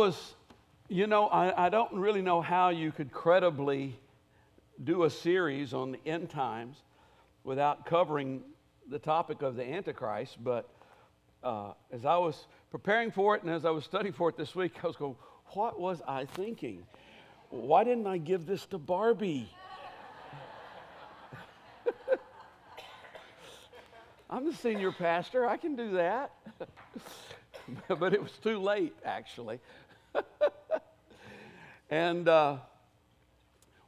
was, you know, I, I don't really know how you could credibly do a series on the end times without covering the topic of the Antichrist, but uh, as I was preparing for it and as I was studying for it this week, I was going, what was I thinking? Why didn't I give this to Barbie? I'm the senior pastor, I can do that. but it was too late, actually. and uh,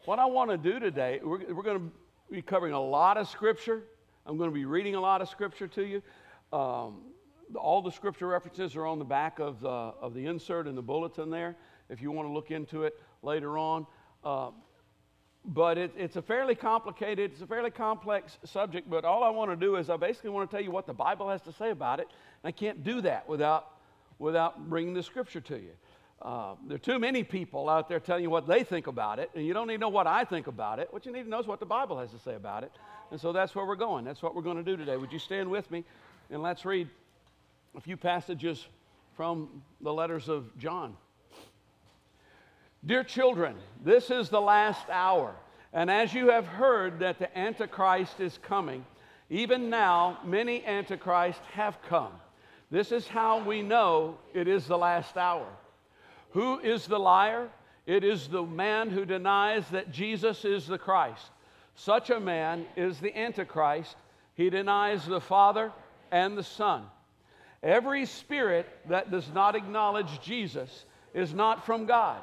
what I want to do today, we're, we're going to be covering a lot of scripture. I'm going to be reading a lot of scripture to you. Um, all the scripture references are on the back of the, of the insert in the bulletin there if you want to look into it later on. Uh, but it, it's a fairly complicated, it's a fairly complex subject. But all I want to do is I basically want to tell you what the Bible has to say about it. And I can't do that without, without bringing the scripture to you. Uh, there are too many people out there telling you what they think about it, and you don't need to know what I think about it. What you need to know is what the Bible has to say about it. And so that's where we're going. That's what we're going to do today. Would you stand with me and let's read a few passages from the letters of John. Dear children, this is the last hour. And as you have heard that the Antichrist is coming, even now many Antichrists have come. This is how we know it is the last hour. Who is the liar? It is the man who denies that Jesus is the Christ. Such a man is the Antichrist. He denies the Father and the Son. Every spirit that does not acknowledge Jesus is not from God.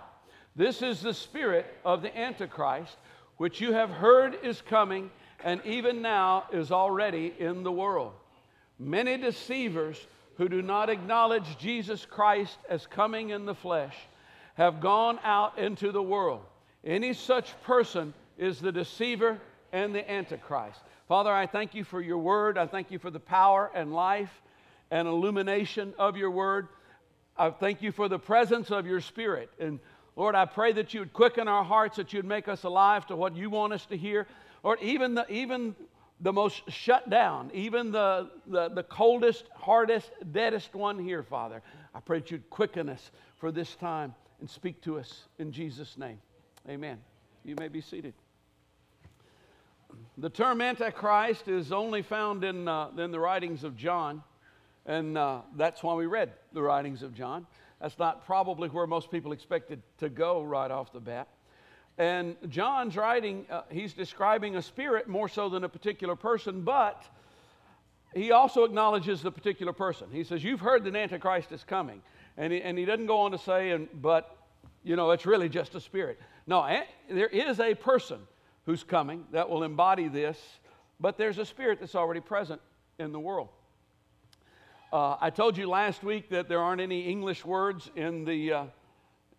This is the spirit of the Antichrist, which you have heard is coming and even now is already in the world. Many deceivers who do not acknowledge Jesus Christ as coming in the flesh have gone out into the world. Any such person is the deceiver and the Antichrist. Father, I thank you for your word. I thank you for the power and life and illumination of your word. I thank you for the presence of your spirit. And Lord, I pray that you would quicken our hearts, that you'd make us alive to what you want us to hear. Lord, even the, even the most shut down, even the, the, the coldest, hardest, deadest one here, Father, I pray that you'd quicken us for this time and speak to us in Jesus' name. Amen. You may be seated. The term Antichrist is only found in, uh, in the writings of John, and uh, that's why we read the writings of John. That's not probably where most people expected to go right off the bat. And John's writing, uh, he's describing a spirit more so than a particular person, but he also acknowledges the particular person. He says, You've heard that Antichrist is coming. And he, and he doesn't go on to say, and, but, you know, it's really just a spirit. No, there is a person who's coming that will embody this, but there's a spirit that's already present in the world. Uh, I told you last week that there aren't any English words in the, uh,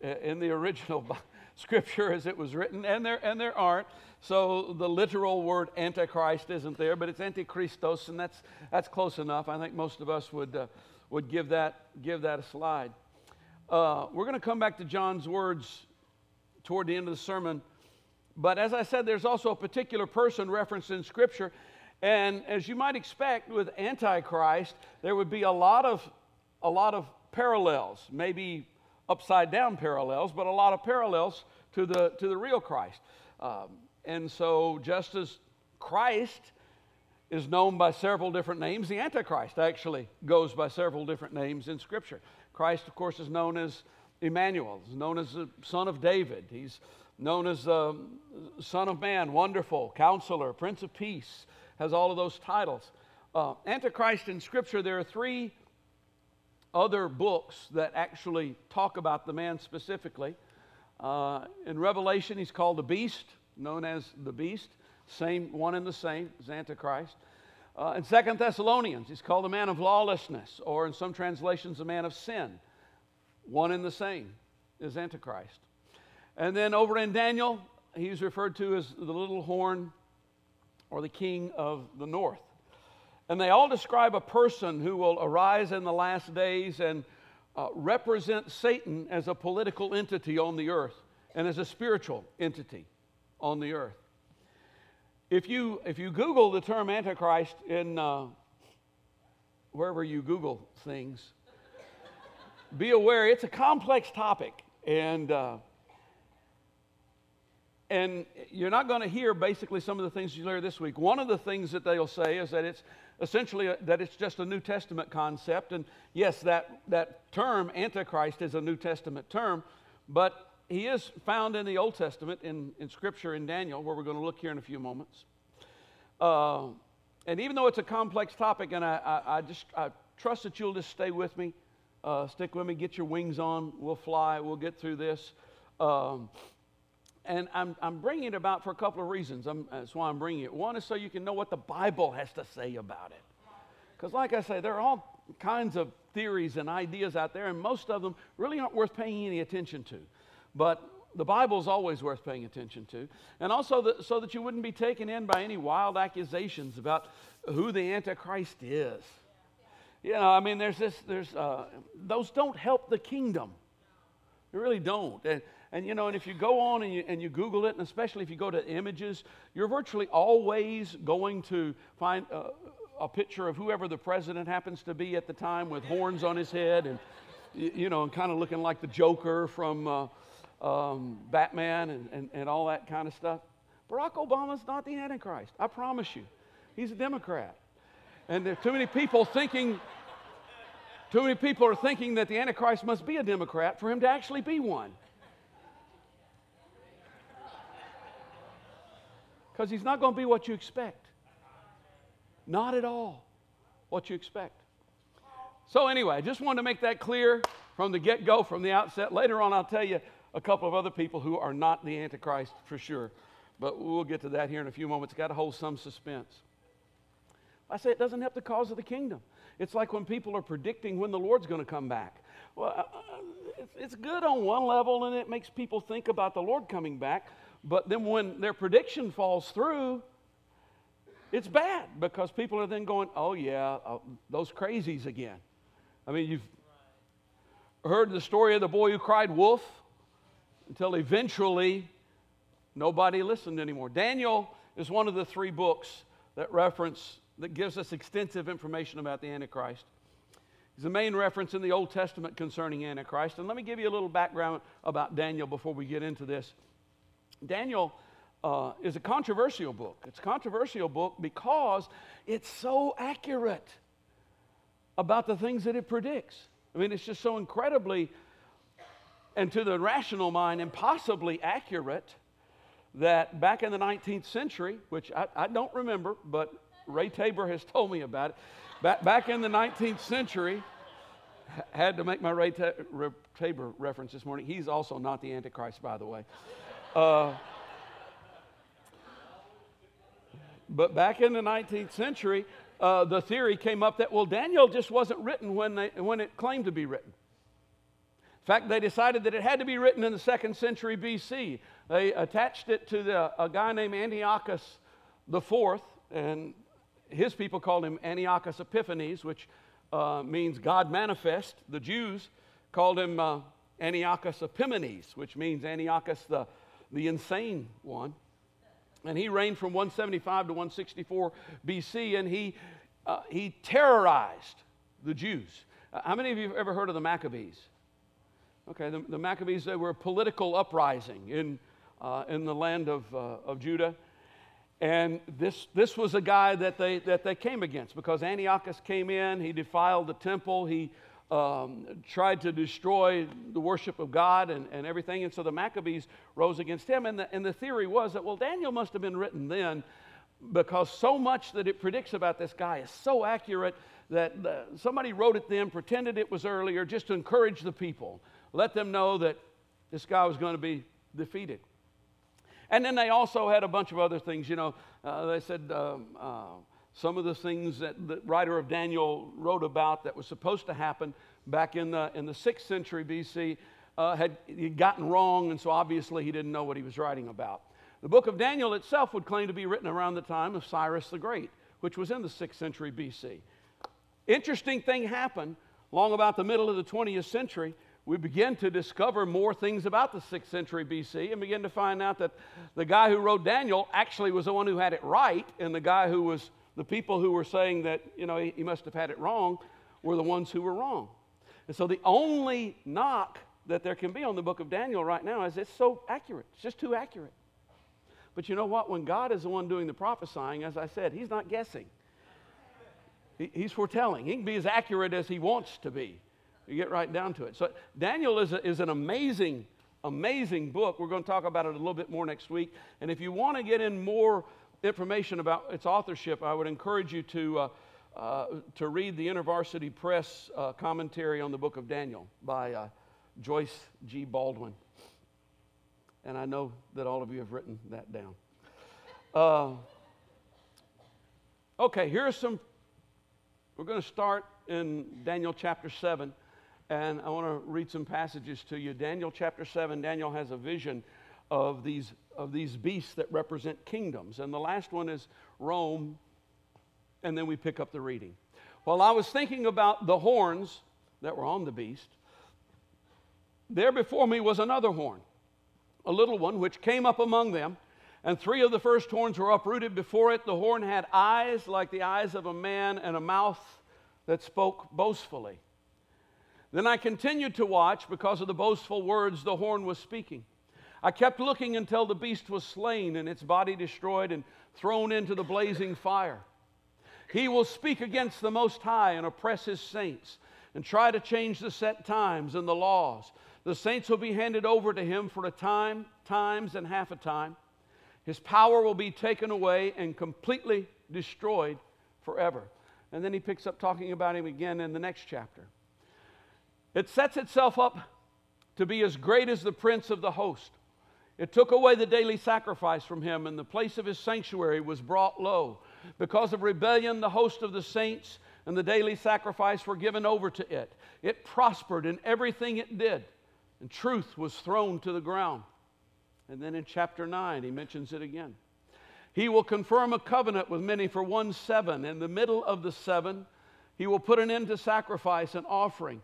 in the original scripture as it was written, and there, and there aren't. So the literal word antichrist isn't there, but it's antichristos, and that's, that's close enough. I think most of us would, uh, would give, that, give that a slide. Uh, we're going to come back to John's words toward the end of the sermon. But as I said, there's also a particular person referenced in Scripture, and as you might expect with Antichrist, there would be a lot of, a lot of parallels, maybe upside down parallels, but a lot of parallels to the, to the real Christ. Um, and so, just as Christ is known by several different names, the Antichrist actually goes by several different names in Scripture. Christ, of course, is known as Emmanuel, is known as the Son of David. He's known as the Son of Man, Wonderful, Counselor, Prince of Peace has all of those titles. Uh, Antichrist in Scripture, there are three other books that actually talk about the man specifically. Uh, in Revelation, he's called the beast, known as the beast, same one and the same as Antichrist. Uh, in Second Thessalonians, he's called the man of lawlessness, or in some translations, the man of sin, one and the same as Antichrist. And then over in Daniel, he's referred to as the little horn or the king of the north. And they all describe a person who will arise in the last days and uh, represent Satan as a political entity on the earth and as a spiritual entity on the earth. If you, if you Google the term Antichrist in uh, wherever you Google things, be aware it's a complex topic. And, uh, and you're not going to hear basically some of the things you learned this week. One of the things that they'll say is that it's essentially a, that it's just a New Testament concept. And yes, that, that term, Antichrist, is a New Testament term, but he is found in the Old Testament in, in Scripture in Daniel, where we're going to look here in a few moments. Uh, and even though it's a complex topic, and I, I, I just I trust that you'll just stay with me, uh, stick with me, get your wings on, we'll fly, we'll get through this. Um, and I'm, I'm bringing it about for a couple of reasons. I'm, that's why I'm bringing it. One is so you can know what the Bible has to say about it. Because, like I say, there are all kinds of theories and ideas out there, and most of them really aren't worth paying any attention to. But the Bible is always worth paying attention to. And also, the, so that you wouldn't be taken in by any wild accusations about who the Antichrist is. You know, I mean, there's this, there's, uh, those don't help the kingdom. They really don't. And, and you know, and if you go on and you, and you Google it, and especially if you go to images, you're virtually always going to find uh, a picture of whoever the president happens to be at the time with horns on his head and, you know, and kind of looking like the Joker from uh, um, Batman and, and, and all that kind of stuff. Barack Obama's not the Antichrist. I promise you. He's a Democrat. And there are too many people thinking, too many people are thinking that the Antichrist must be a Democrat for him to actually be one. Because he's not going to be what you expect. Not at all what you expect. So, anyway, I just wanted to make that clear from the get go, from the outset. Later on, I'll tell you a couple of other people who are not the Antichrist for sure. But we'll get to that here in a few moments. Got to hold some suspense. I say it doesn't help the cause of the kingdom. It's like when people are predicting when the Lord's going to come back. Well, uh, uh it's good on one level and it makes people think about the Lord coming back. But then when their prediction falls through, it's bad because people are then going, oh, yeah, uh, those crazies again. I mean, you've heard the story of the boy who cried wolf until eventually nobody listened anymore. Daniel is one of the three books that reference, that gives us extensive information about the Antichrist. He's the main reference in the Old Testament concerning Antichrist. And let me give you a little background about Daniel before we get into this. Daniel uh, is a controversial book. It's a controversial book because it's so accurate about the things that it predicts. I mean, it's just so incredibly, and to the rational mind, impossibly accurate that back in the 19th century, which I, I don't remember, but Ray Tabor has told me about it, back, back in the 19th century, had to make my Ray, Tabor reference this morning. He's also not the Antichrist, by the way. Uh, but back in the 19th century, uh, the theory came up that, well, Daniel just wasn't written when, they, when it claimed to be written. In fact, they decided that it had to be written in the second century BC. They attached it to the, a guy named Antiochus IV, and his people called him Antiochus Epiphanes, which uh, means God manifest. The Jews called him uh, Antiochus Epimanes, which means Antiochus the the insane one. And he reigned from 175 to 164 BC, and he, uh, he terrorized the Jews. Uh, how many of you have ever heard of the Maccabees? Okay, the, the Maccabees, they were a political uprising in, uh, in the land of, uh, of Judah. And this, this was a guy that they, that they came against because Antiochus came in, he defiled the temple, he um, tried to destroy the worship of God and, and everything. And so the Maccabees rose against him. And the, and the theory was that, well, Daniel must have been written then because so much that it predicts about this guy is so accurate that the, somebody wrote it then, pretended it was earlier, just to encourage the people, let them know that this guy was going to be defeated. And then they also had a bunch of other things. You know, uh, they said um, uh, some of the things that the writer of Daniel wrote about that was supposed to happen back in the, in the 6th century BC uh, had gotten wrong, and so obviously he didn't know what he was writing about. The book of Daniel itself would claim to be written around the time of Cyrus the Great, which was in the 6th century BC. Interesting thing happened long about the middle of the 20th century. We begin to discover more things about the 6th century BC and begin to find out that the guy who wrote Daniel actually was the one who had it right, and the guy who was the people who were saying that, you know, he, he must have had it wrong were the ones who were wrong. And so the only knock that there can be on the book of Daniel right now is it's so accurate. It's just too accurate. But you know what? When God is the one doing the prophesying, as I said, He's not guessing. He, he's foretelling. He can be as accurate as He wants to be. You get right down to it. So Daniel is, a, is an amazing, amazing book. We're going to talk about it a little bit more next week. And if you want to get in more information about its authorship, I would encourage you to, uh, uh, to read the InterVarsity Press uh, commentary on the book of Daniel by uh, Joyce G. Baldwin. And I know that all of you have written that down. Uh, okay, here are some. We're going to start in Daniel chapter 7, and I want to read some passages to you. Daniel chapter 7, Daniel has a vision of these, of these beasts that represent kingdoms. And the last one is Rome, and then we pick up the reading. While I was thinking about the horns that were on the beast, there before me was another horn a little one, which came up among them, and three of the first horns were uprooted before it. The horn had eyes like the eyes of a man, and a mouth that spoke boastfully. Then I continued to watch because of the boastful words the horn was speaking. I kept looking until the beast was slain and its body destroyed and thrown into the blazing fire. He will speak against the Most High and oppress his saints and try to change the set times and the laws. The saints will be handed over to him for a time, times, and half a time. His power will be taken away and completely destroyed forever. And then he picks up talking about him again in the next chapter. It sets itself up to be as great as the prince of the host. It took away the daily sacrifice from him, and the place of his sanctuary was brought low. Because of rebellion, the host of the saints and the daily sacrifice were given over to it. It prospered in everything it did and truth was thrown to the ground. And then in chapter 9, he mentions it again. He will confirm a covenant with many for one seven. In the middle of the seven, he will put an end to sacrifice and offering.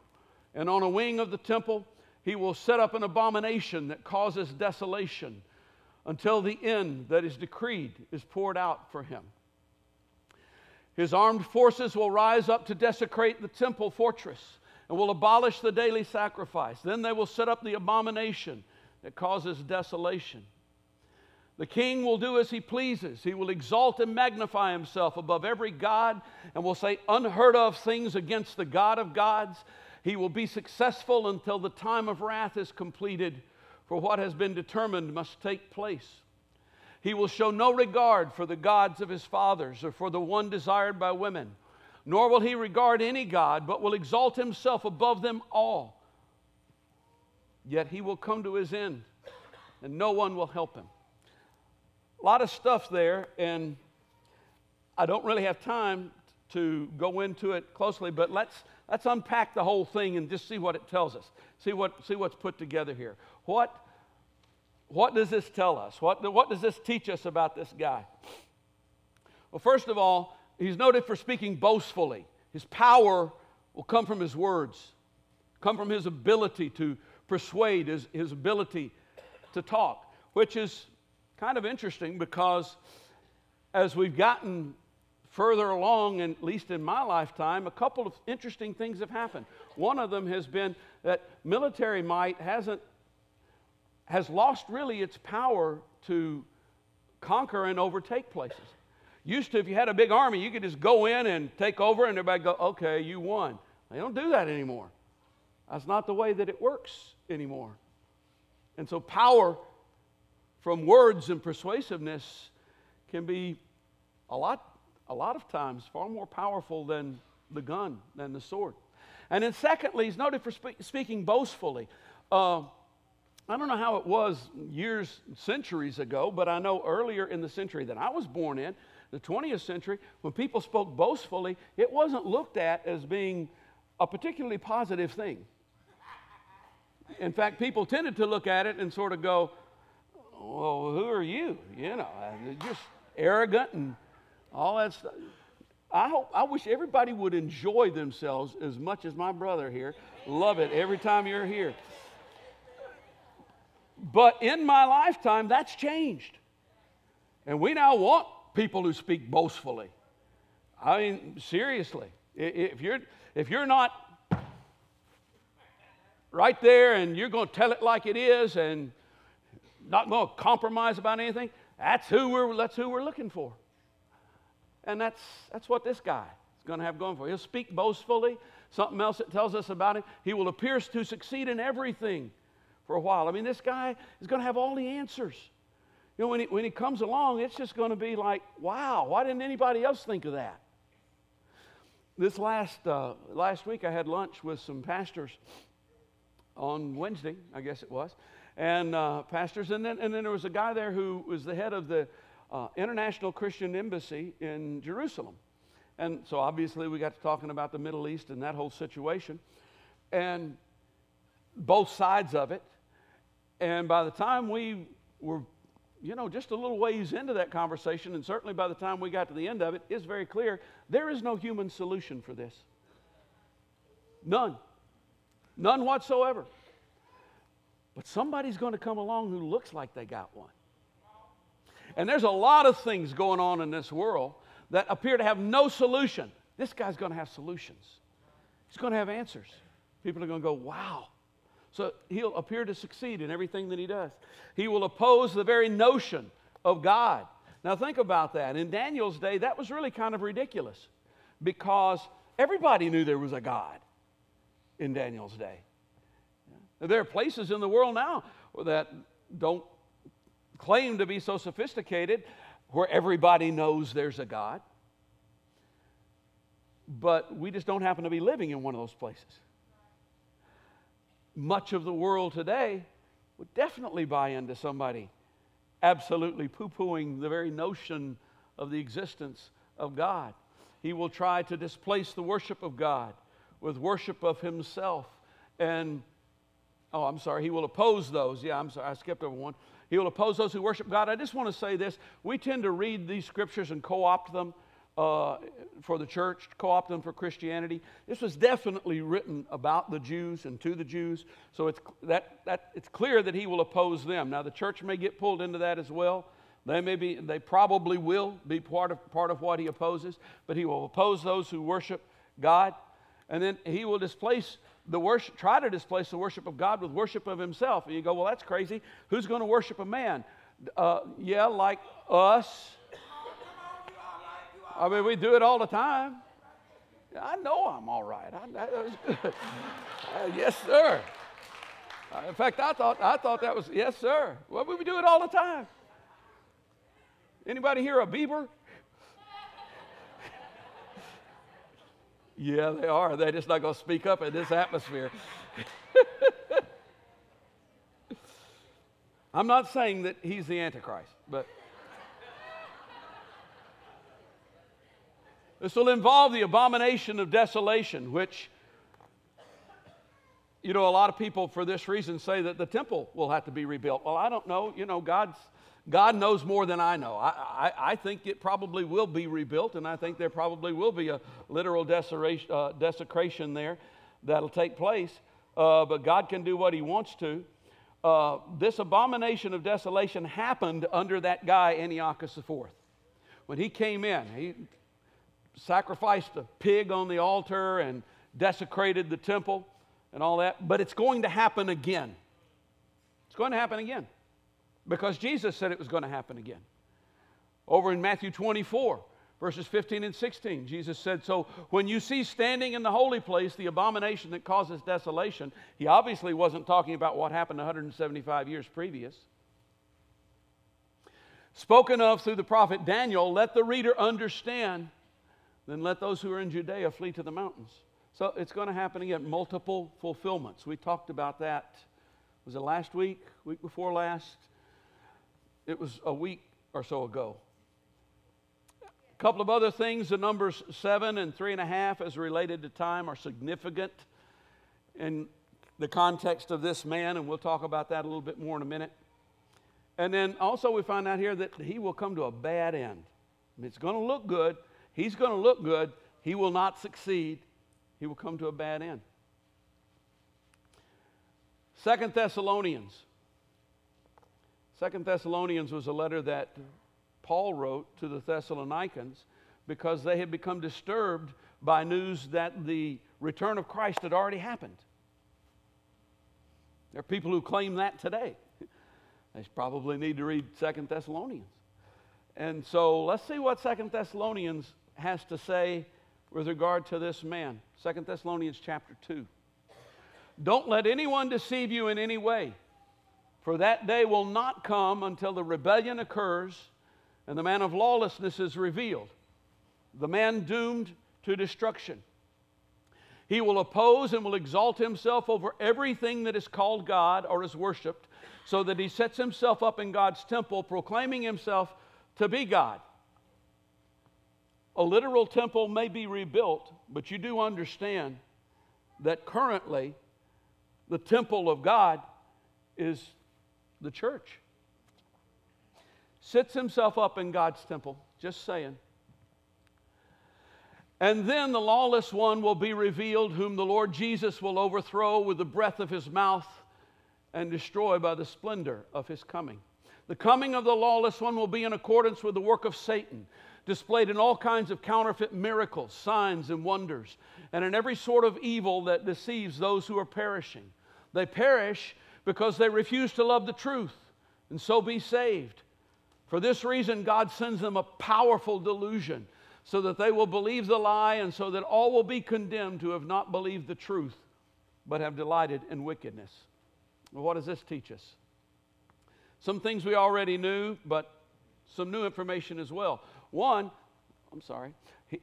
And on a wing of the temple, he will set up an abomination that causes desolation until the end that is decreed is poured out for him. His armed forces will rise up to desecrate the temple fortress and will abolish the daily sacrifice. Then they will set up the abomination that causes desolation. The king will do as he pleases. He will exalt and magnify himself above every God and will say unheard of things against the God of gods. He will be successful until the time of wrath is completed, for what has been determined must take place. He will show no regard for the gods of his fathers or for the one desired by women nor will he regard any God, but will exalt himself above them all. Yet he will come to his end, and no one will help him. A lot of stuff there, and I don't really have time to go into it closely, but let's, let's unpack the whole thing and just see what it tells us. See, what, see what's put together here. What, what does this tell us? What, what does this teach us about this guy? Well, first of all, He's noted for speaking boastfully. His power will come from his words, come from his ability to persuade, his, his ability to talk, which is kind of interesting because as we've gotten further along, at least in my lifetime, a couple of interesting things have happened. One of them has been that military might hasn't has lost really its power to conquer and overtake places. Used to, if you had a big army, you could just go in and take over, and everybody go, okay, you won. They don't do that anymore. That's not the way that it works anymore. And so, power from words and persuasiveness can be a lot, a lot of times far more powerful than the gun, than the sword. And then, secondly, he's noted for spe- speaking boastfully. Uh, I don't know how it was years, centuries ago, but I know earlier in the century that I was born in, the 20th century, when people spoke boastfully, it wasn't looked at as being a particularly positive thing. In fact, people tended to look at it and sort of go, Well, who are you? You know, just arrogant and all that stuff. I hope I wish everybody would enjoy themselves as much as my brother here. Love it every time you're here. But in my lifetime, that's changed. And we now want people who speak boastfully. I mean, seriously, if you're, if you're not right there and you're going to tell it like it is and not going to compromise about anything. That's who we're, that's who we're looking for. And that's, that's what this guy is going to have going for. He'll speak boastfully. Something else that tells us about him, he will appear to succeed in everything for a while. I mean, this guy is going to have all the answers. You know, when he, when he comes along, it's just going to be like, wow, why didn't anybody else think of that? This last, uh, last week, I had lunch with some pastors on Wednesday, I guess it was, and uh, pastors. And then, and then there was a guy there who was the head of the uh, International Christian Embassy in Jerusalem. And so obviously we got to talking about the Middle East and that whole situation and both sides of it. And by the time we were, you know, just a little ways into that conversation, and certainly by the time we got to the end of it, it's very clear there is no human solution for this. None. None whatsoever. But somebody's going to come along who looks like they got one. And there's a lot of things going on in this world that appear to have no solution. This guy's going to have solutions, he's going to have answers. People are going to go, wow. So he'll appear to succeed in everything that he does. He will oppose the very notion of God. Now, think about that. In Daniel's day, that was really kind of ridiculous because everybody knew there was a God in Daniel's day. There are places in the world now that don't claim to be so sophisticated where everybody knows there's a God. But we just don't happen to be living in one of those places. Much of the world today would definitely buy into somebody absolutely poo pooing the very notion of the existence of God. He will try to displace the worship of God with worship of himself. And, oh, I'm sorry, he will oppose those. Yeah, I'm sorry, I skipped over one. He will oppose those who worship God. I just want to say this. We tend to read these scriptures and co opt them uh, for the church, co opt them for Christianity. This was definitely written about the Jews and to the Jews. So it's, that, that, it's clear that he will oppose them. Now, the church may get pulled into that as well. They may be, they probably will be part of, part of what he opposes, but he will oppose those who worship God. And then he will displace the worship, try to displace the worship of God with worship of himself. And you go, well, that's crazy. Who's going to worship a man? Uh, yeah, like us. I mean, we do it all the time. I know I'm all right. I, that was good. Uh, yes, sir. Uh, in fact, I thought, I thought that was, yes, sir. Well, we do it all the time. Anybody here a Bieber? Yeah, they are. They're just not going to speak up in this atmosphere. I'm not saying that he's the Antichrist, but this will involve the abomination of desolation, which, you know, a lot of people for this reason say that the temple will have to be rebuilt. Well, I don't know. You know, God's God knows more than I know. I, I, I, think it probably will be rebuilt, and I think there probably will be a literal desecration, uh, desecration there that'll take place. Uh, but God can do what He wants to. Uh, this abomination of desolation happened under that guy, Antiochus IV. When he came in, he sacrificed a pig on the altar and desecrated the temple and all that. But it's going to happen again. It's going to happen again because Jesus said it was going to happen again. Over in Matthew 24, verses 15 and 16, Jesus said, So when you see standing in the holy place the abomination that causes desolation, he obviously wasn't talking about what happened 175 years previous. Spoken of through the prophet Daniel, let the reader understand, then let those who are in Judea flee to the mountains. So it's going to happen again, multiple fulfillments. We talked about that. Was it last week? Week before last? It was a week or so ago. A couple of other things the numbers seven and three and a half, as related to time, are significant in the context of this man, and we'll talk about that a little bit more in a minute. And then also, we find out here that he will come to a bad end. It's going to look good. He's going to look good. He will not succeed. He will come to a bad end. Second Thessalonians Second Thessalonians was a letter that Paul wrote to the Thessalonians because they had become disturbed by news that the return of Christ had already happened. There are people who claim that today. They probably need to read Second Thessalonians. And so let's see what Second Thessalonians has to say with regard to this man. Second Thessalonians chapter 2. Don't let anyone deceive you in any way, for that day will not come until the rebellion occurs and the man of lawlessness is revealed, the man doomed to destruction. He will oppose and will exalt himself over everything that is called God or is worshiped, so that he sets himself up in God's temple, proclaiming himself to be God. A literal temple may be rebuilt, but you do understand that currently the temple of God is the church. Sits himself up in God's temple, just saying. And then the lawless one will be revealed, whom the Lord Jesus will overthrow with the breath of his mouth and destroy by the splendor of his coming. The coming of the lawless one will be in accordance with the work of Satan, displayed in all kinds of counterfeit miracles, signs, and wonders, and in every sort of evil that deceives those who are perishing. They perish because they refuse to love the truth and so be saved. For this reason, God sends them a powerful delusion so that they will believe the lie and so that all will be condemned who have not believed the truth but have delighted in wickedness. Well, what does this teach us? Some things we already knew, but some new information as well. One, I'm sorry, he,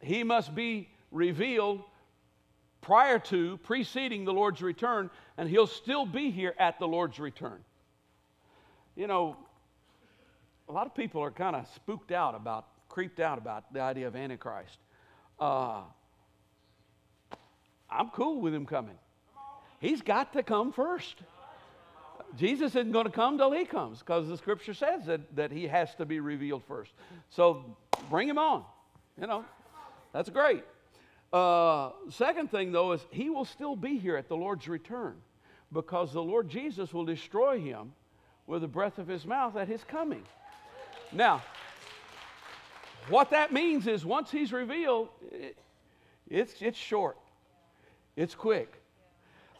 he must be revealed prior to, preceding the Lord's return, and he'll still be here at the Lord's return. You know, a lot of people are kind of spooked out about, creeped out about the idea of Antichrist. Uh, I'm cool with him coming. He's got to come first. Jesus isn't going to come till he comes because the scripture says that, that he has to be revealed first. So bring him on. You know, that's great. Uh, second thing, though, is he will still be here at the Lord's return because the Lord Jesus will destroy him with the breath of his mouth at his coming. Now, what that means is once he's revealed, it, it's, it's short, it's quick.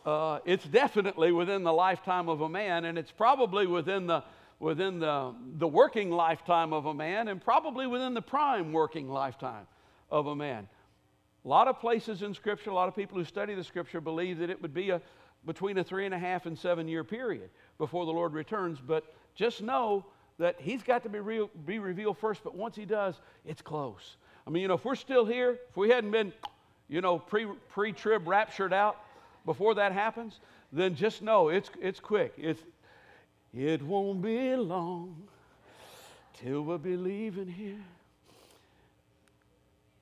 Uh, it's definitely within the lifetime of a man, and it's probably within the within the, the working lifetime of a man, and probably within the prime working lifetime of a man. A lot of places in Scripture, a lot of people who study the Scripture believe that it would be a between a three and a half and seven year period before the Lord returns. But just know that he's got to be, real, be revealed first, but once he does, it's close. I mean, you know, if we're still here, if we hadn't been, you know, pre, pre-trib raptured out before that happens, then just know it's, it's quick. It's, it won't be long till we'll be leaving here.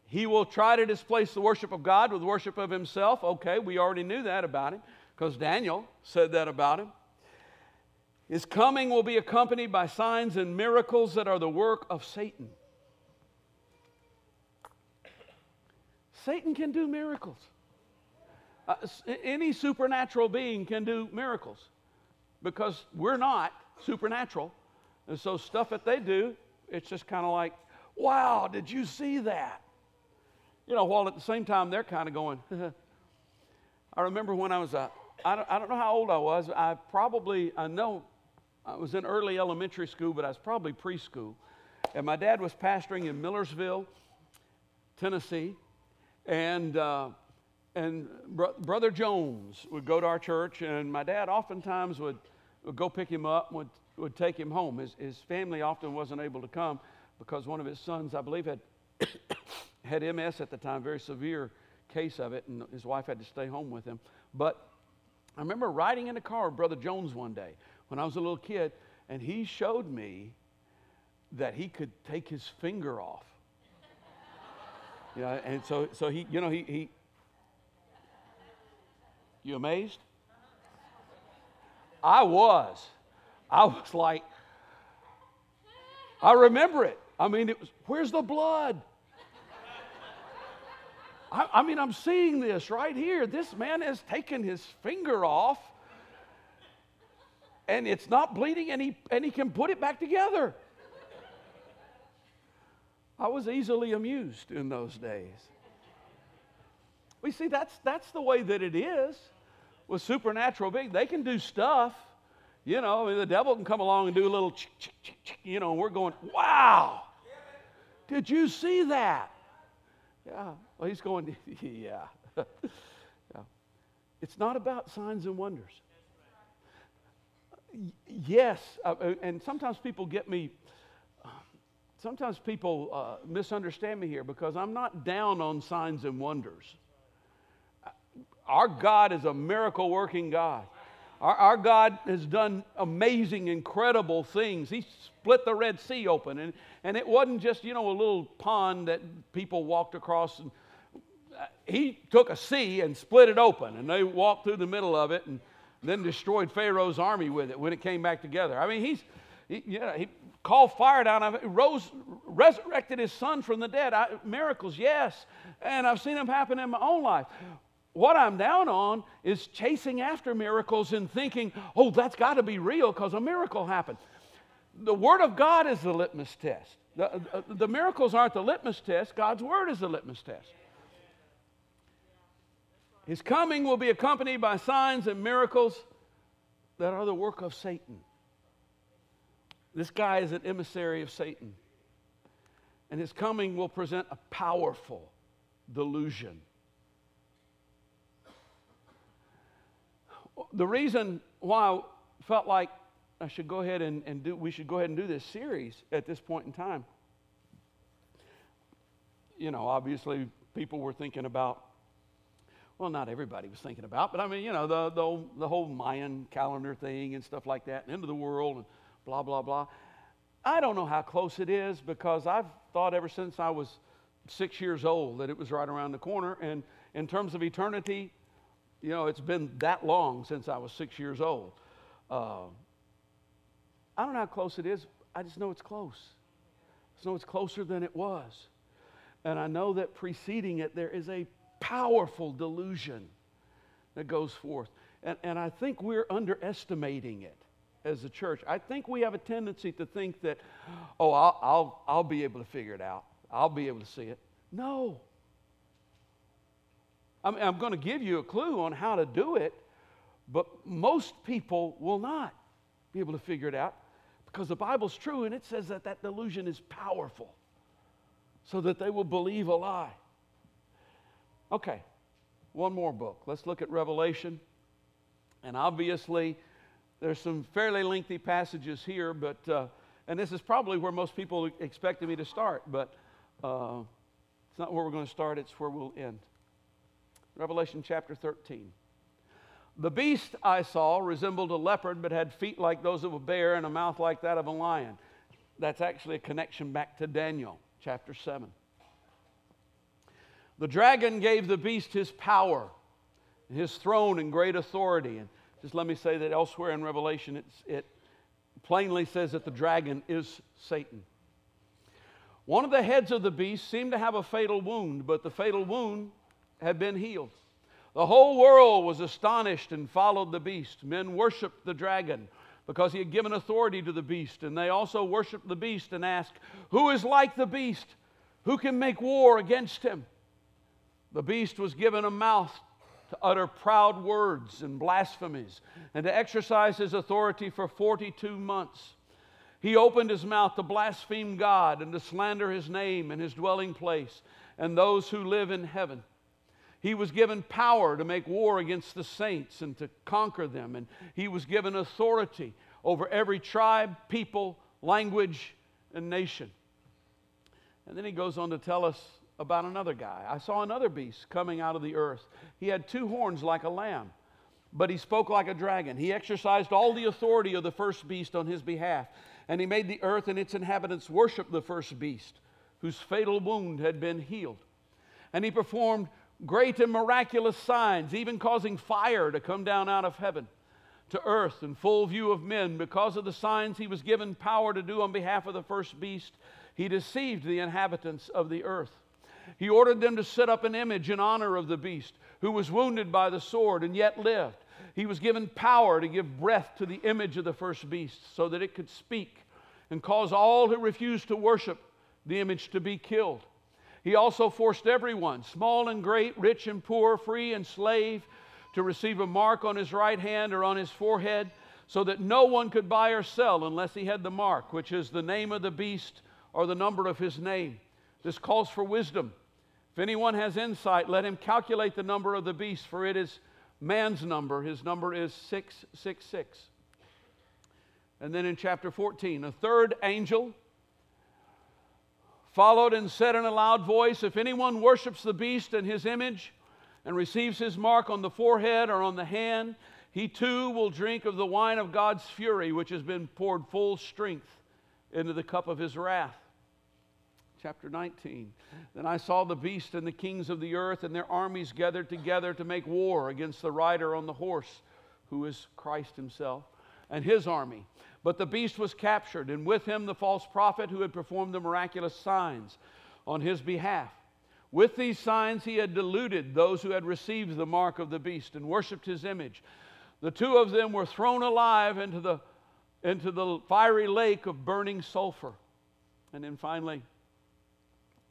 He will try to displace the worship of God with worship of himself. Okay, we already knew that about him because Daniel said that about him. His coming will be accompanied by signs and miracles that are the work of Satan. Satan can do miracles. Uh, any supernatural being can do miracles because we're not supernatural. And so, stuff that they do, it's just kind of like, wow, did you see that? You know, while at the same time they're kind of going, I remember when I was, a, I don't, I don't know how old I was. I probably, I know I was in early elementary school, but I was probably preschool. And my dad was pastoring in Millersville, Tennessee. And, uh, and Br- Brother Jones would go to our church, and my dad oftentimes would, would go pick him up, would, would take him home. His, his family often wasn't able to come because one of his sons, I believe, had, had MS at the time, very severe case of it, and his wife had to stay home with him. But I remember riding in the car with Brother Jones one day when I was a little kid, and he showed me that he could take his finger off. yeah, and so, so he, you know, he, he, you amazed? I was. I was like, I remember it. I mean, it was, where's the blood? I, I mean, I'm seeing this right here. This man has taken his finger off and it's not bleeding and he, and he can put it back together. I was easily amused in those days. We see that's, that's the way that it is with supernatural beings. They can do stuff. You know, the devil can come along and do a little, you know, and we're going, wow, did you see that? Yeah. Well, he's going, yeah. yeah. It's not about signs and wonders. Yes, uh, uh, and sometimes people get me, sometimes people uh, misunderstand me here because I'm not down on signs and wonders. Our God is a miracle working God. Our, our, God has done amazing, incredible things. He split the Red Sea open, and, and it wasn't just, you know, a little pond that people walked across. And, uh, he took a sea and split it open, and they walked through the middle of it and then destroyed Pharaoh's army with it when it came back together. I mean, he's, he, you know, he called fire down, rose, resurrected his son from the dead. I, miracles, yes. And I've seen them happen in my own life. What I'm down on is chasing after miracles and thinking, oh, that's got to be real because a miracle happened. The Word of God is the litmus test. The, uh, the miracles aren't the litmus test, God's Word is the litmus test. His coming will be accompanied by signs and miracles that are the work of Satan. This guy is an emissary of Satan. And his coming will present a powerful delusion the reason why I felt like I should go ahead and, and do, we should go ahead and do this series at this point in time. You know, obviously, people were thinking about, well, not everybody was thinking about, but I mean, you know, the, the, the whole Mayan calendar thing and stuff like that, and end of the world and blah, blah, blah. I don't know how close it is because I've thought ever since I was six years old that it was right around the corner. And in terms of eternity, you know, it's been that long since I was six years old. Uh, I don't know how close it is. I just know it's close. I know it's closer than it was. And I know that preceding it, there is a powerful delusion that goes forth. And, and I think we're underestimating it as a church. I think we have a tendency to think that, oh, I'll, I'll, I'll be able to figure it out, I'll be able to see it. No. I mean, I'm going to give you a clue on how to do it, but most people will not be able to figure it out because the Bible's true and it says that that delusion is powerful so that they will believe a lie. Okay, one more book. Let's look at Revelation. And obviously, there's some fairly lengthy passages here, but, uh, and this is probably where most people expected me to start, but uh, it's not where we're going to start, it's where we'll end. Revelation chapter 13. The beast I saw resembled a leopard, but had feet like those of a bear and a mouth like that of a lion. That's actually a connection back to Daniel chapter 7. The dragon gave the beast his power, his throne, and great authority. And just let me say that elsewhere in Revelation, it plainly says that the dragon is Satan. One of the heads of the beast seemed to have a fatal wound, but the fatal wound had been healed. The whole world was astonished and followed the beast. Men worshiped the dragon because he had given authority to the beast. And they also worshiped the beast and asked, Who is like the beast? Who can make war against him? The beast was given a mouth to utter proud words and blasphemies and to exercise his authority for 42 months. He opened his mouth to blaspheme God and to slander his name and his dwelling place and those who live in heaven. He was given power to make war against the saints and to conquer them. And he was given authority over every tribe, people, language, and nation. And then he goes on to tell us about another guy. I saw another beast coming out of the earth. He had two horns like a lamb, but he spoke like a dragon. He exercised all the authority of the first beast on his behalf, and he made the earth and its inhabitants worship the first beast, whose fatal wound had been healed. And he performed great and miraculous signs, even causing fire to come down out of heaven to earth in full view of men. Because of the signs he was given power to do on behalf of the first beast, he deceived the inhabitants of the earth. He ordered them to set up an image in honor of the beast, who was wounded by the sword and yet lived. He was given power to give breath to the image of the first beast so that it could speak and cause all who refused to worship the image to be killed. He also forced everyone, small and great, rich and poor, free and slave, to receive a mark on his right hand or on his forehead, so that no one could buy or sell unless he had the mark, which is the name of the beast or the number of his name. This calls for wisdom. If anyone has insight, let him calculate the number of the beast, for it is man's number. His number is 666. And then in chapter 14, a third angel followed and said in a loud voice If anyone worships the beast and his image and receives his mark on the forehead or on the hand, he too will drink of the wine of God's fury, which has been poured full strength into the cup of his wrath. Chapter 19. Then I saw the beast and the kings of the earth and their armies gathered together to make war against the rider on the horse, who is Christ himself, and his army. But the beast was captured, and with him the false prophet who had performed the miraculous signs on his behalf. With these signs, he had deluded those who had received the mark of the beast and worshiped his image. The two of them were thrown alive into the, into the fiery lake of burning sulfur. And then finally,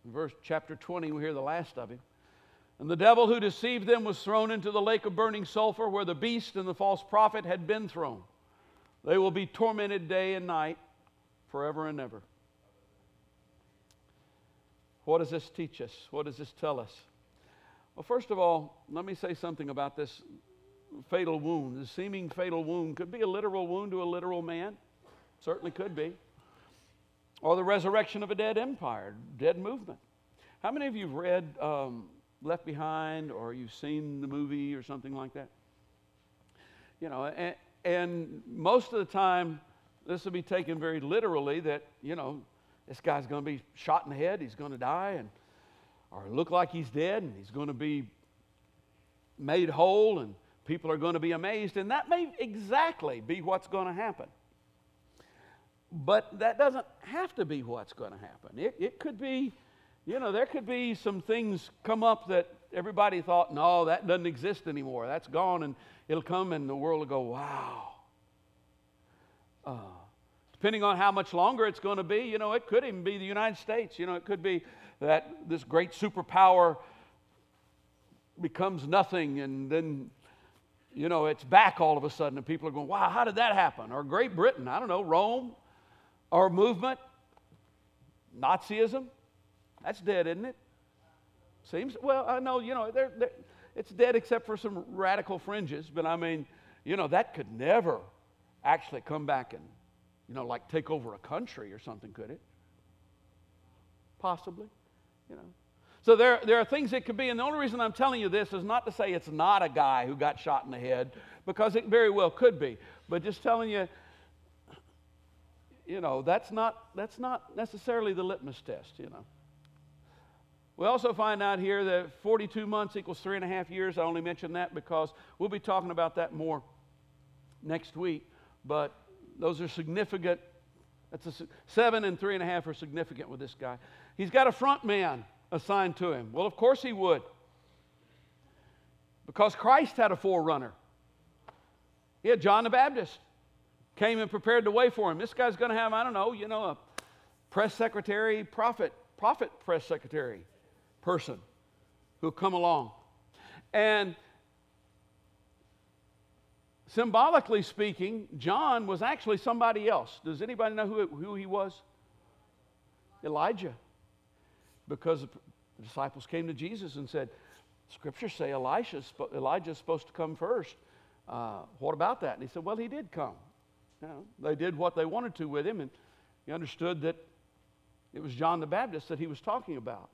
verse chapter 20, we hear the last of him. And the devil who deceived them was thrown into the lake of burning sulfur where the beast and the false prophet had been thrown. They will be tormented day and night forever and ever. What does this teach us? What does this tell us? Well, first of all, let me say something about this fatal wound. The seeming fatal wound could be a literal wound to a literal man, certainly could be. Or the resurrection of a dead empire, dead movement. How many of you have read um, Left Behind or you've seen the movie or something like that? You know, and, and most of the time, this will be taken very literally that, you know, this guy's going to be shot in the head, he's going to die, and, or look like he's dead, and he's going to be made whole, and people are going to be amazed. And that may exactly be what's going to happen. But that doesn't have to be what's going to happen. It, it could be, you know, there could be some things come up that everybody thought, no, that doesn't exist anymore. That's gone. And it'll come and the world will go, wow. Uh, depending on how much longer it's going to be, you know, it could even be the United States. You know, it could be that this great superpower becomes nothing and then, you know, it's back all of a sudden and people are going, wow, how did that happen? Or Great Britain, I don't know, Rome, or movement, Nazism. That's dead, isn't it? Seems, well, I know, you know, they're, they're, it's dead except for some radical fringes, but I mean, you know, that could never actually come back and, you know, like take over a country or something, could it? Possibly, you know. So there, there are things that could be, and the only reason I'm telling you this is not to say it's not a guy who got shot in the head, because it very well could be, but just telling you, you know, that's not, that's not necessarily the litmus test, you know. We also find out here that 42 months equals three and a half years. I only mention that because we'll be talking about that more next week. But those are significant. That's a, seven and three and a half are significant with this guy. He's got a front man assigned to him. Well, of course he would. Because Christ had a forerunner. He had John the Baptist. Came and prepared the way for him. This guy's going to have, I don't know, you know, a press secretary, prophet, prophet press secretary person who'll come along. And symbolically speaking, John was actually somebody else. Does anybody know who, who he was? Elijah. Because the disciples came to Jesus and said, Scriptures say Elisha's, Elijah's supposed to come first. Uh, what about that? And he said, Well, he did come. You know, they did what they wanted to with him, and he understood that it was John the Baptist that he was talking about.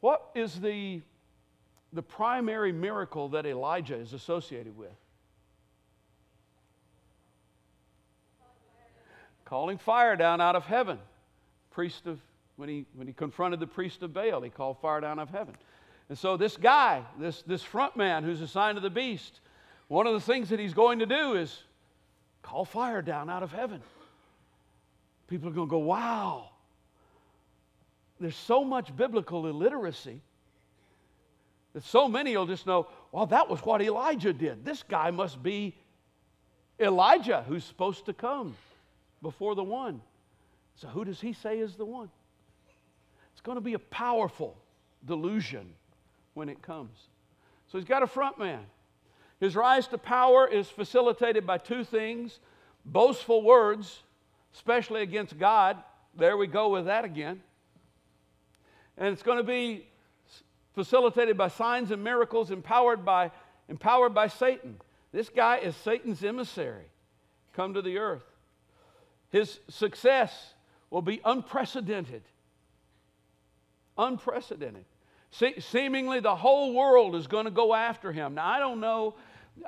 What is the, the primary miracle that Elijah is associated with? Calling fire down out of heaven. Priest of, when he, when he confronted the priest of Baal, he called fire down out of heaven. And so this guy, this, this front man who's assigned to the beast, one of the things that he's going to do is call fire down out of heaven. People are going to go, wow there's so much biblical illiteracy that so many will just know, well, that was what Elijah did. This guy must be Elijah who's supposed to come before the one. So who does he say is the one? It's going to be a powerful delusion when it comes. So he's got a front man. His rise to power is facilitated by two things boastful words, especially against God. There we go with that again. And it's going to be facilitated by signs and miracles, empowered by, empowered by Satan. This guy is Satan's emissary come to the earth. His success will be unprecedented. Unprecedented. Se- seemingly, the whole world is going to go after him. Now, I don't know.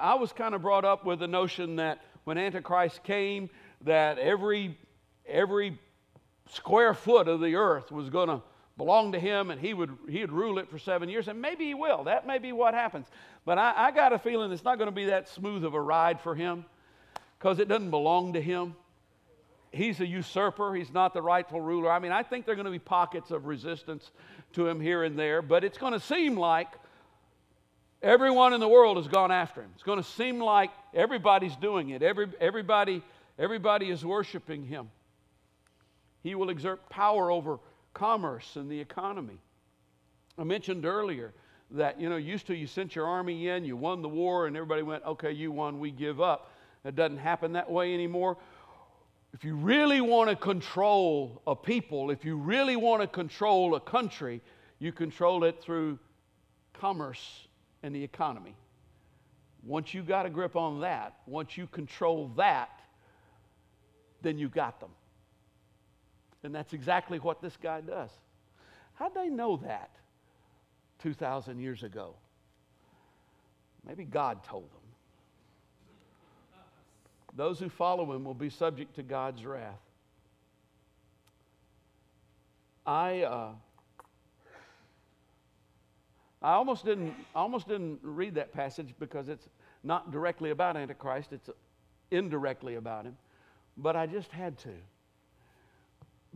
I was kind of brought up with the notion that when Antichrist came, that every every square foot of the earth was going to belong to him and he would he'd rule it for seven years. And maybe he will. That may be what happens. But i, I got a feeling it's not going to be that smooth of a ride for him because it doesn't belong to him. He's a usurper. He's not the rightful ruler. I mean i think there are going to be pockets of resistance to him here and there but it's going to seem like everyone in the world has gone after him. It's going to seem like everybody's doing it. Every, everybody everybody is worshiping him. He will exert power over commerce and the economy. I mentioned earlier that, you know, used to you sent your army in, you won the war, and everybody went, okay, you won, we give up. It doesn't happen that way anymore. If you really want to control a people, if you really want to control a country, you control it through commerce and the economy. Once you got a grip on that, once you control that, then you got them. And that's exactly what this guy does. How'd they know that 2,000 years ago? Maybe God told them. Those who follow him will be subject to God's wrath. I, uh, I almost didn't, almost didn't read that passage because it's not directly about Antichrist, it's indirectly about him. But I just had to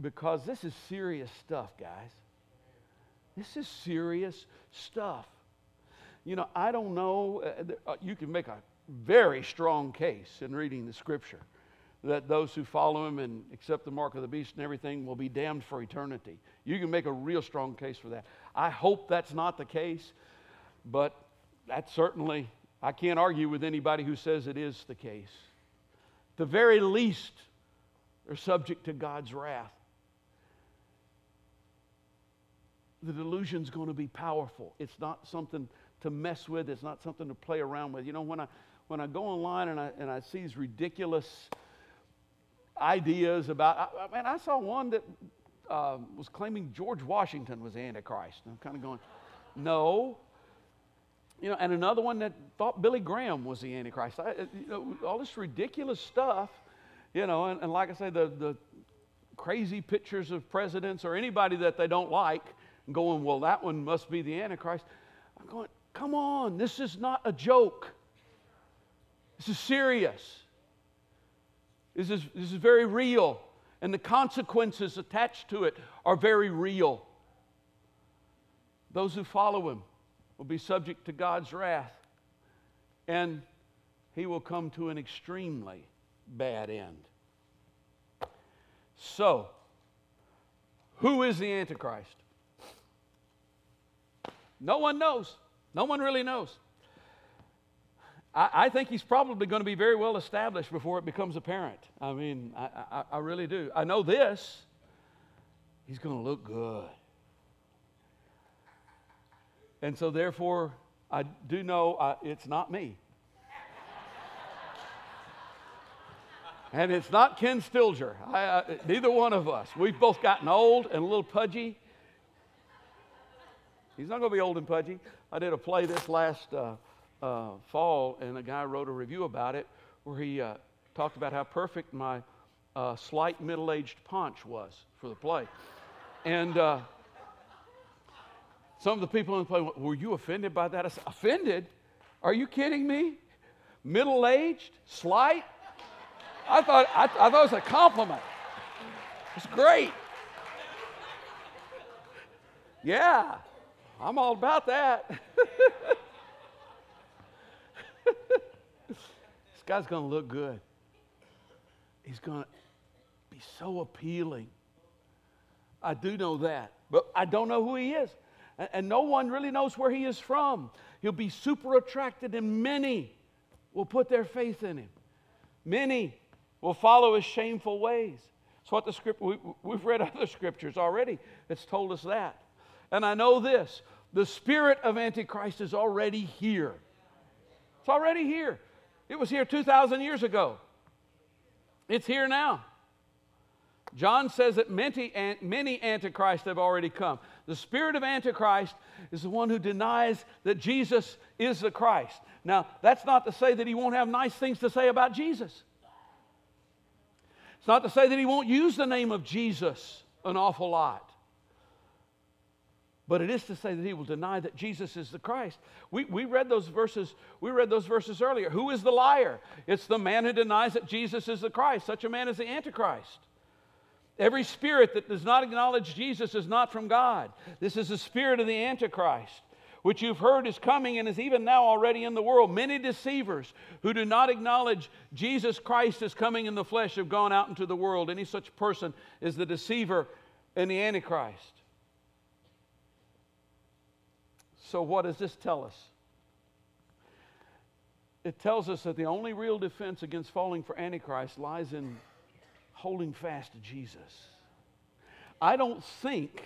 because this is serious stuff, guys. This is serious stuff. You know, I don't know, uh, uh, you can make a very strong case in reading the scripture that those who follow him and accept the mark of the beast and everything will be damned for eternity. You can make a real strong case for that. I hope that's not the case, but that certainly, I can't argue with anybody who says it is the case. The very least, they're subject to God's wrath. The delusion's going to be powerful. It's not something to mess with, it's not something to play around with. You know, when I, when I go online and I, and I see these ridiculous ideas about, I, I mean, I saw one that uh, was claiming George Washington was the Antichrist. And I'm kind of going, no. You know, and another one that thought Billy Graham was the Antichrist. I, you know, all this ridiculous stuff, you know, and, and like I say, the, the crazy pictures of presidents or anybody that they don't like going, well, that one must be the Antichrist. I'm going, come on, this is not a joke. This is serious. This is, this is very real. And the consequences attached to it are very real. Those who follow him will be subject to God's wrath. And he will come to an extremely bad end. So, who is the Antichrist? No one knows. No one really knows. I, I think he's probably going to be very well established before it becomes apparent. I mean, I, I, I really do. I know this he's going to look good. And so, therefore, I do know it's not me. and it's not Ken Stilger. I, neither one of us. We've both gotten old and a little pudgy, He's not going to be old and pudgy. I did a play this last uh, uh, fall, and a guy wrote a review about it where he uh, talked about how perfect my uh, slight middle aged paunch was for the play. And uh, some of the people in the play went, Were you offended by that? I said, Offended? Are you kidding me? Middle aged? Slight? I thought, I, I thought it was a compliment. It's great. Yeah. I'm all about that. this guy's going to look good. He's going to be so appealing. I do know that but I don't know who he is. And, and no one really knows where he is from. He'll be super attracted, and many will put their faith in him. Many will follow his shameful ways. It's what the script, we, we've read other scriptures already that's told us that. And I know this the spirit of Antichrist is already here. It's already here. It was here 2,000 years ago. It's here now. John says that many, many antichrists have already come. The spirit of antichrist is the one who denies that Jesus is the Christ. Now, that's not to say that he won't have nice things to say about Jesus. It's not to say that he won't use the name of Jesus an awful lot. But it is to say that he will deny that Jesus is the Christ. We, we read those verses, we read those verses earlier. Who is the liar? It's the man who denies that Jesus is the Christ. Such a man is the Antichrist. Every spirit that does not acknowledge Jesus is not from God. This is the spirit of the Antichrist, which you've heard is coming and is even now already in the world. Many deceivers who do not acknowledge Jesus Christ is coming in the flesh have gone out into the world. Any such person is the deceiver and the Antichrist. So, what does this tell us? It tells us that the only real defense against falling for Antichrist lies in holding fast to Jesus. I don't think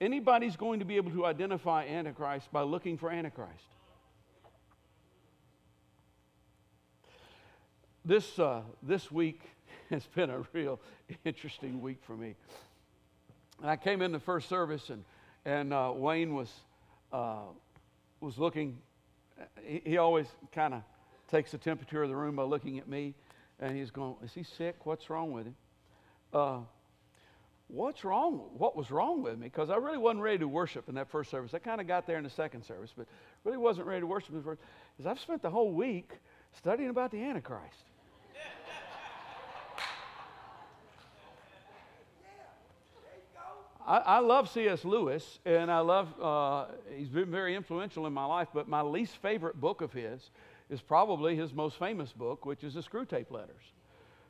anybody's going to be able to identify Antichrist by looking for Antichrist. This, uh, this week has been a real interesting week for me. And I came in the first service, and, and uh, Wayne was, uh, was looking. He, he always kind of takes the temperature of the room by looking at me, and he's going, Is he sick? What's wrong with him? uh, what's wrong? What was wrong with me? Because I really wasn't ready to worship in that first service. I kind of got there in the second service, but really wasn't ready to worship in the first. Because I've spent the whole week studying about the Antichrist. I, I, love C.S. Lewis, and I love, uh, he's been very influential in my life, but my least favorite book of his is probably his most famous book, which is the Screwtape Letters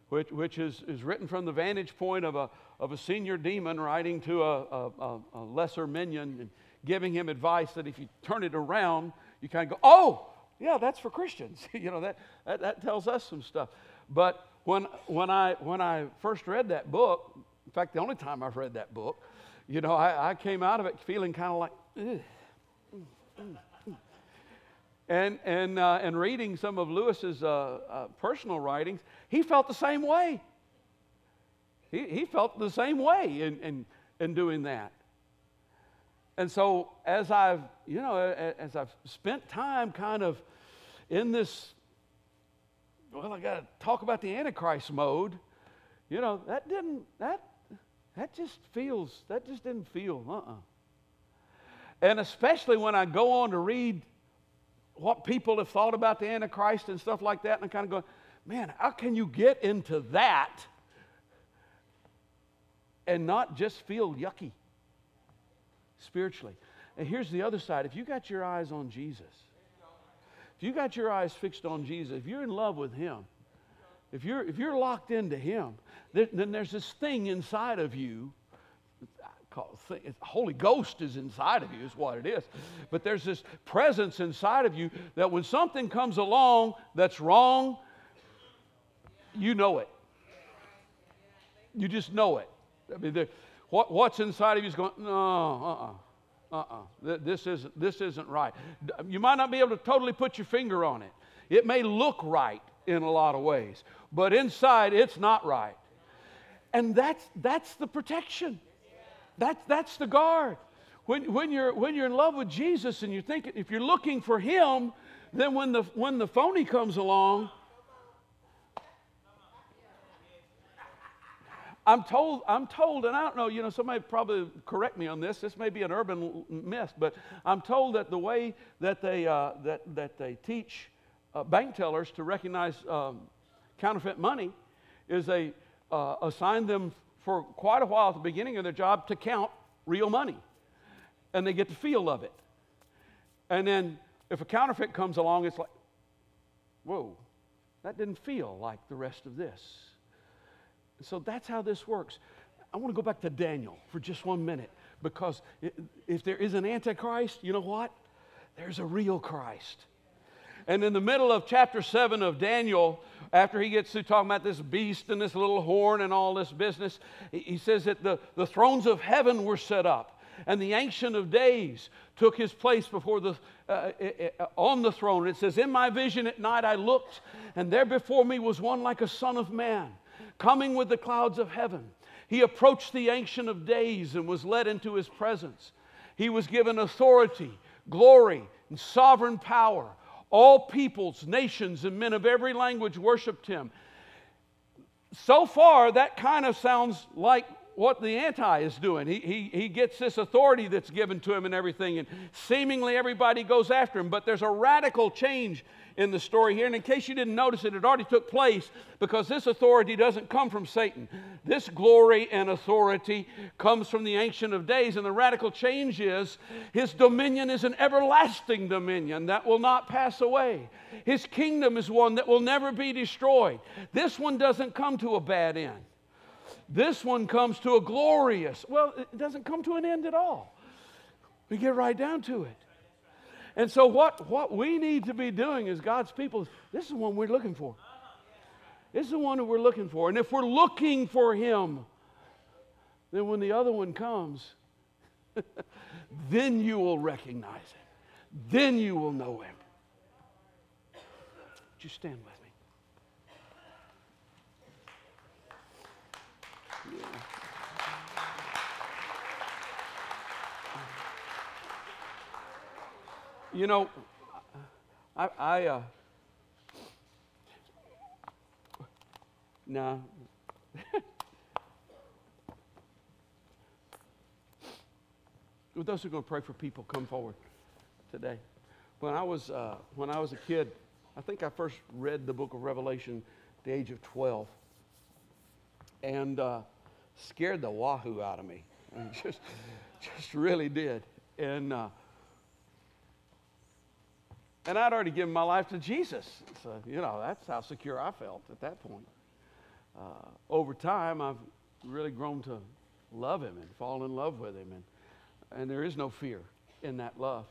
which, which is, is written from the vantage point of a, of a senior demon writing to a, a, a lesser minion and giving him advice that if you turn it around, you kind of go, oh, yeah, that's for Christians. you know, that, that, that tells us some stuff. But when, when, I, when I first read that book, in fact, the only time I've read that book, you know, I, I came out of it feeling kind of like, Ugh and, and, uh, and reading some of Lewis's uh, uh, personal writings, he felt the same way. He, he felt the same way in, in, in doing that. And so, as I've, you know, as I've spent time kind of in this, well, I got to talk about the Antichrist mode, you know, that didn't, that, that just feels, that just didn't feel, uh uh-uh. uh And especially when I go on to read what people have thought about the Antichrist and stuff like that, and I'm kind of going, man, how can you get into that and not just feel yucky spiritually? And here's the other side if you got your eyes on Jesus, if you got your eyes fixed on Jesus, if you're in love with Him, if you're, if you're locked into Him, then there's this thing inside of you Holy Ghost is inside of you, is what it is. But there's this presence inside of you that when something comes along that's wrong, you know it. You just know it. I mean, what, what's inside of you is going, no, uh uh-uh, uh, This isn't, this isn't right. You might not be able to totally put your finger on it. It may look right in a lot of ways, but inside it's not right. And that's, that's the protection. That's, that's the guard. When, when, you're, when you're in love with Jesus and you're thinking, if you're looking for Him, then when the, when the phony comes along, I'm told, I'm told, and I don't know, you know, somebody probably correct me on this. This may be an urban myth, but I'm told that the way that they, uh, that, that they teach uh, bank tellers to recognize um, counterfeit money is they uh, assign them for quite a while at the beginning of their job to count real money. And they get the feel of it. And then if a counterfeit comes along, it's like, whoa, that didn't feel like the rest of this. So that's how this works. I want to go back to Daniel for just one minute Because if there is an Antichrist, you know what? There's a real Christ. And in the middle of chapter 7 of Daniel, after he gets through talking about this beast and this little horn and all this business, he says that the, the thrones of heaven were set up, and the Ancient of Days took his place before the, uh, uh, on the throne. It says, In my vision at night I looked, and there before me was one like a son of man, coming with the clouds of heaven. He approached the Ancient of Days and was led into his presence. He was given authority, glory, and sovereign power. All peoples, nations, and men of every language worshiped him. So far, that kind of sounds like what the anti is doing. He, he, he gets this authority that's given to him and everything, and seemingly everybody goes after him. But there's a radical change in the story here. And in case you didn't notice it, it already took place because this authority doesn't come from Satan. This glory and authority comes from the Ancient of Days. And the radical change is his dominion is an everlasting dominion that will not pass away. His kingdom is one that will never be destroyed. This one doesn't come to a bad end. This one comes to a glorious, well, it doesn't come to an end at all. We get right down to it. And so, what, what we need to be doing as God's people, this is the one we're looking for. This is the one that we're looking for. And if we're looking for Him, then when the other one comes, then you will recognize Him. Then you will know Him. You stand with me? Yeah. You know, I, I uh, no. Those who are going to pray for people, come forward today. When I was uh, when I was a kid, I think I first read the book of Revelation at the age of 12, and uh, scared the wahoo out of me. I mean, just just really did. And uh, and I'd already given my life to Jesus. So, you know, that's how secure I felt at that point. Uh, over time, I've really grown to love Him and fall in love with Him. And, and there is no fear in that love.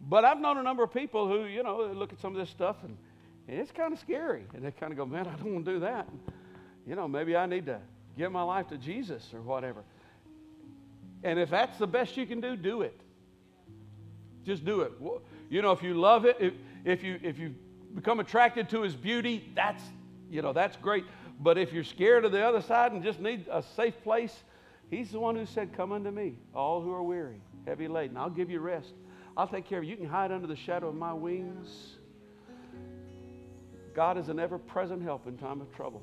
But I've known a number of people who, you know, look at some of this stuff and, and it's kind of scary. And they kind of go, man, I don't want to do that. And, you know, maybe I need to give my life to Jesus or whatever. And if that's the best you can do, do it. Just do it. You know, if you love it, if, if, you, if you become attracted to his beauty, that's, you know, that's great. But if you're scared of the other side and just need a safe place, he's the one who said, Come unto me, all who are weary, heavy laden. I'll give you rest. I'll take care of you. You can hide under the shadow of my wings. God is an ever present help in time of trouble.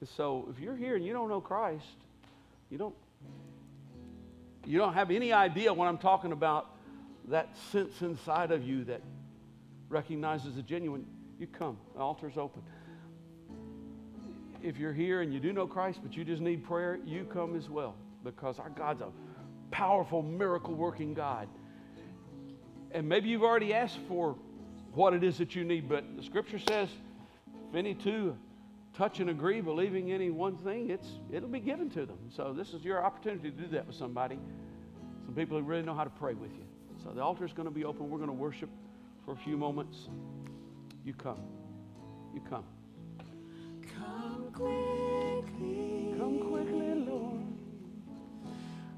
And so if you're here and you don't know Christ, you don't you don't have any idea what I'm talking about that sense inside of you that recognizes the genuine, you come. The altar's open. If you're here and you do know Christ, but you just need prayer, you come as well because our God's a powerful, miracle working God. And maybe you've already asked for what it is that you need, but the scripture says, if any two touch and agree, believing any one thing, it's, it'll be given to them. So this is your opportunity to do that with somebody. Some people who really know how to pray with you. So the altar is going to be open. We're going to worship for a few moments. You come. You come. Come quickly. Come quickly, Lord.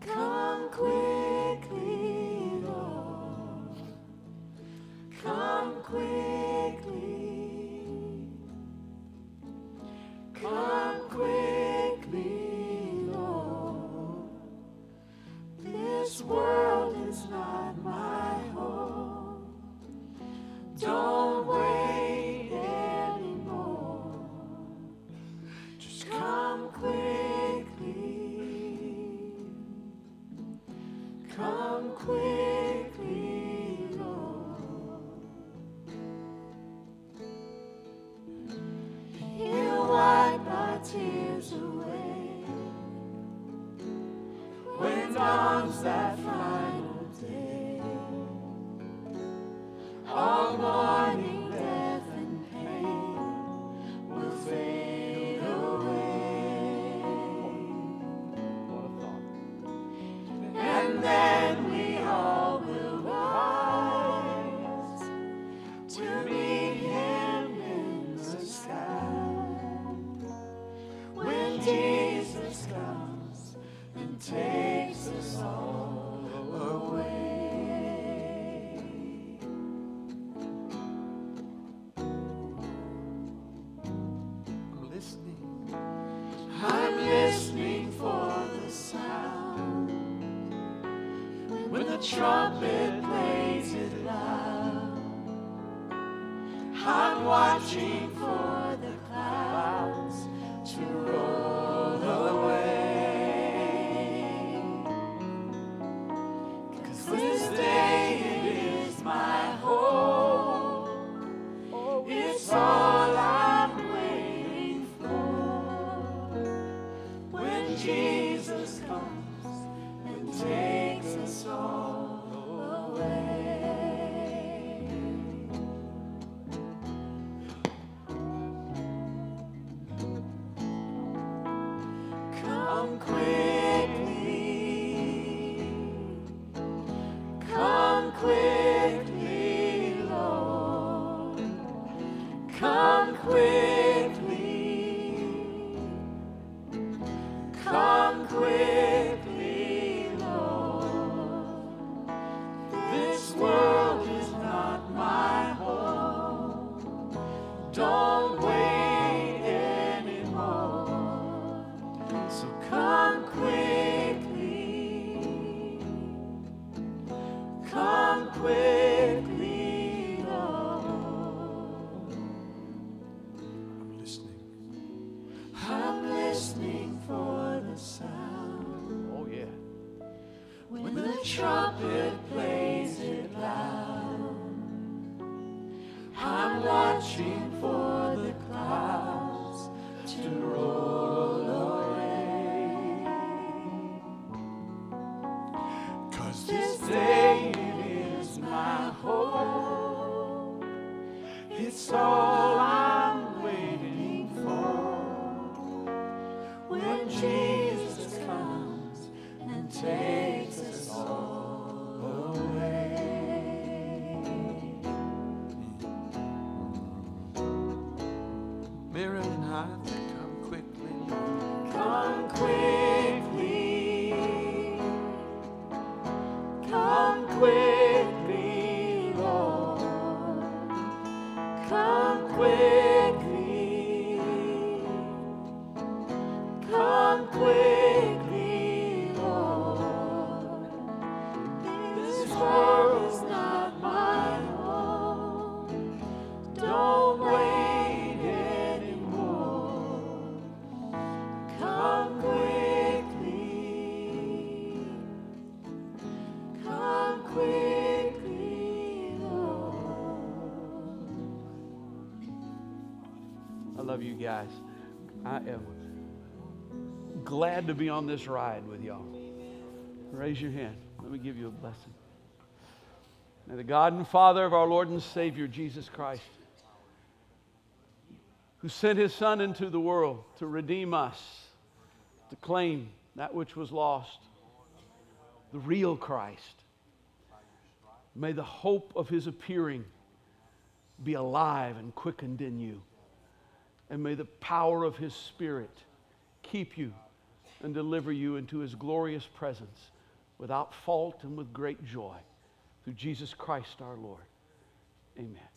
Come quickly, Lord. Come quickly. When Jesus comes and takes us all away. Guys. I am glad to be on this ride with y'all. Raise your hand. Let me give you a blessing. May the God and Father of our Lord and Savior, Jesus Christ, who sent his Son into the world to redeem us, to claim that which was lost, the real Christ, may the hope of his appearing be alive and quickened in you. And may the power of his Spirit keep you and deliver you into his glorious presence without fault and with great joy. Through Jesus Christ our Lord. Amen.